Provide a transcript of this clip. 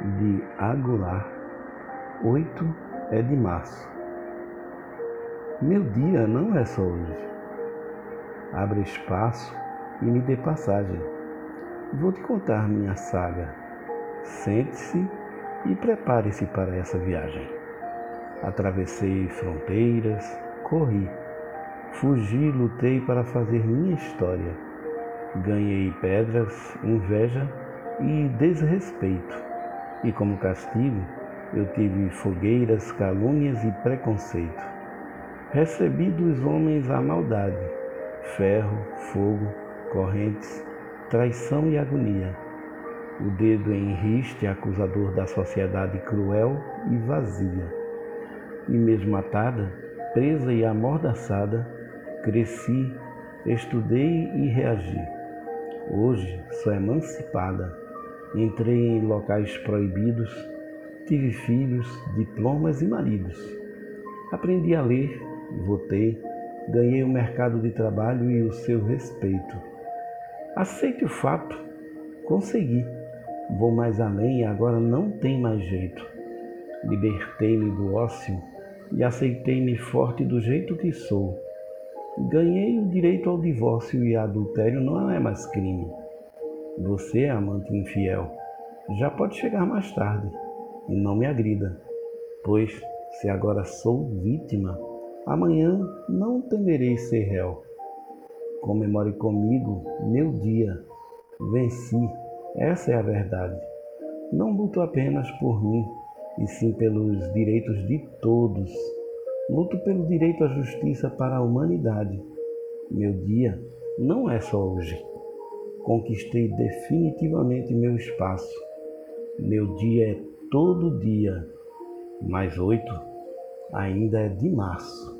de Aguilar, 8 é de março. Meu dia não é só hoje. Abre espaço e me dê passagem. Vou te contar minha saga. Sente-se e prepare-se para essa viagem. Atravessei fronteiras, corri, fugi, lutei para fazer minha história. Ganhei pedras, inveja e desrespeito e como castigo, eu tive fogueiras, calúnias e preconceito. Recebi dos homens a maldade, ferro, fogo, correntes, traição e agonia. O dedo em riste acusador da sociedade cruel e vazia. E mesmo atada, presa e amordaçada, cresci, estudei e reagi. Hoje sou emancipada Entrei em locais proibidos, tive filhos, diplomas e maridos. Aprendi a ler, votei, ganhei o mercado de trabalho e o seu respeito. Aceite o fato, consegui. Vou mais além e agora não tem mais jeito. Libertei-me do ócio e aceitei-me forte do jeito que sou. Ganhei o direito ao divórcio e adultério não é mais crime. Você, amante infiel, já pode chegar mais tarde e não me agrida, pois se agora sou vítima, amanhã não temerei ser réu. Comemore comigo meu dia. Venci, essa é a verdade. Não luto apenas por mim, e sim pelos direitos de todos. Luto pelo direito à justiça para a humanidade. Meu dia não é só hoje conquistei definitivamente meu espaço. Meu dia é todo dia, mais oito ainda é de março.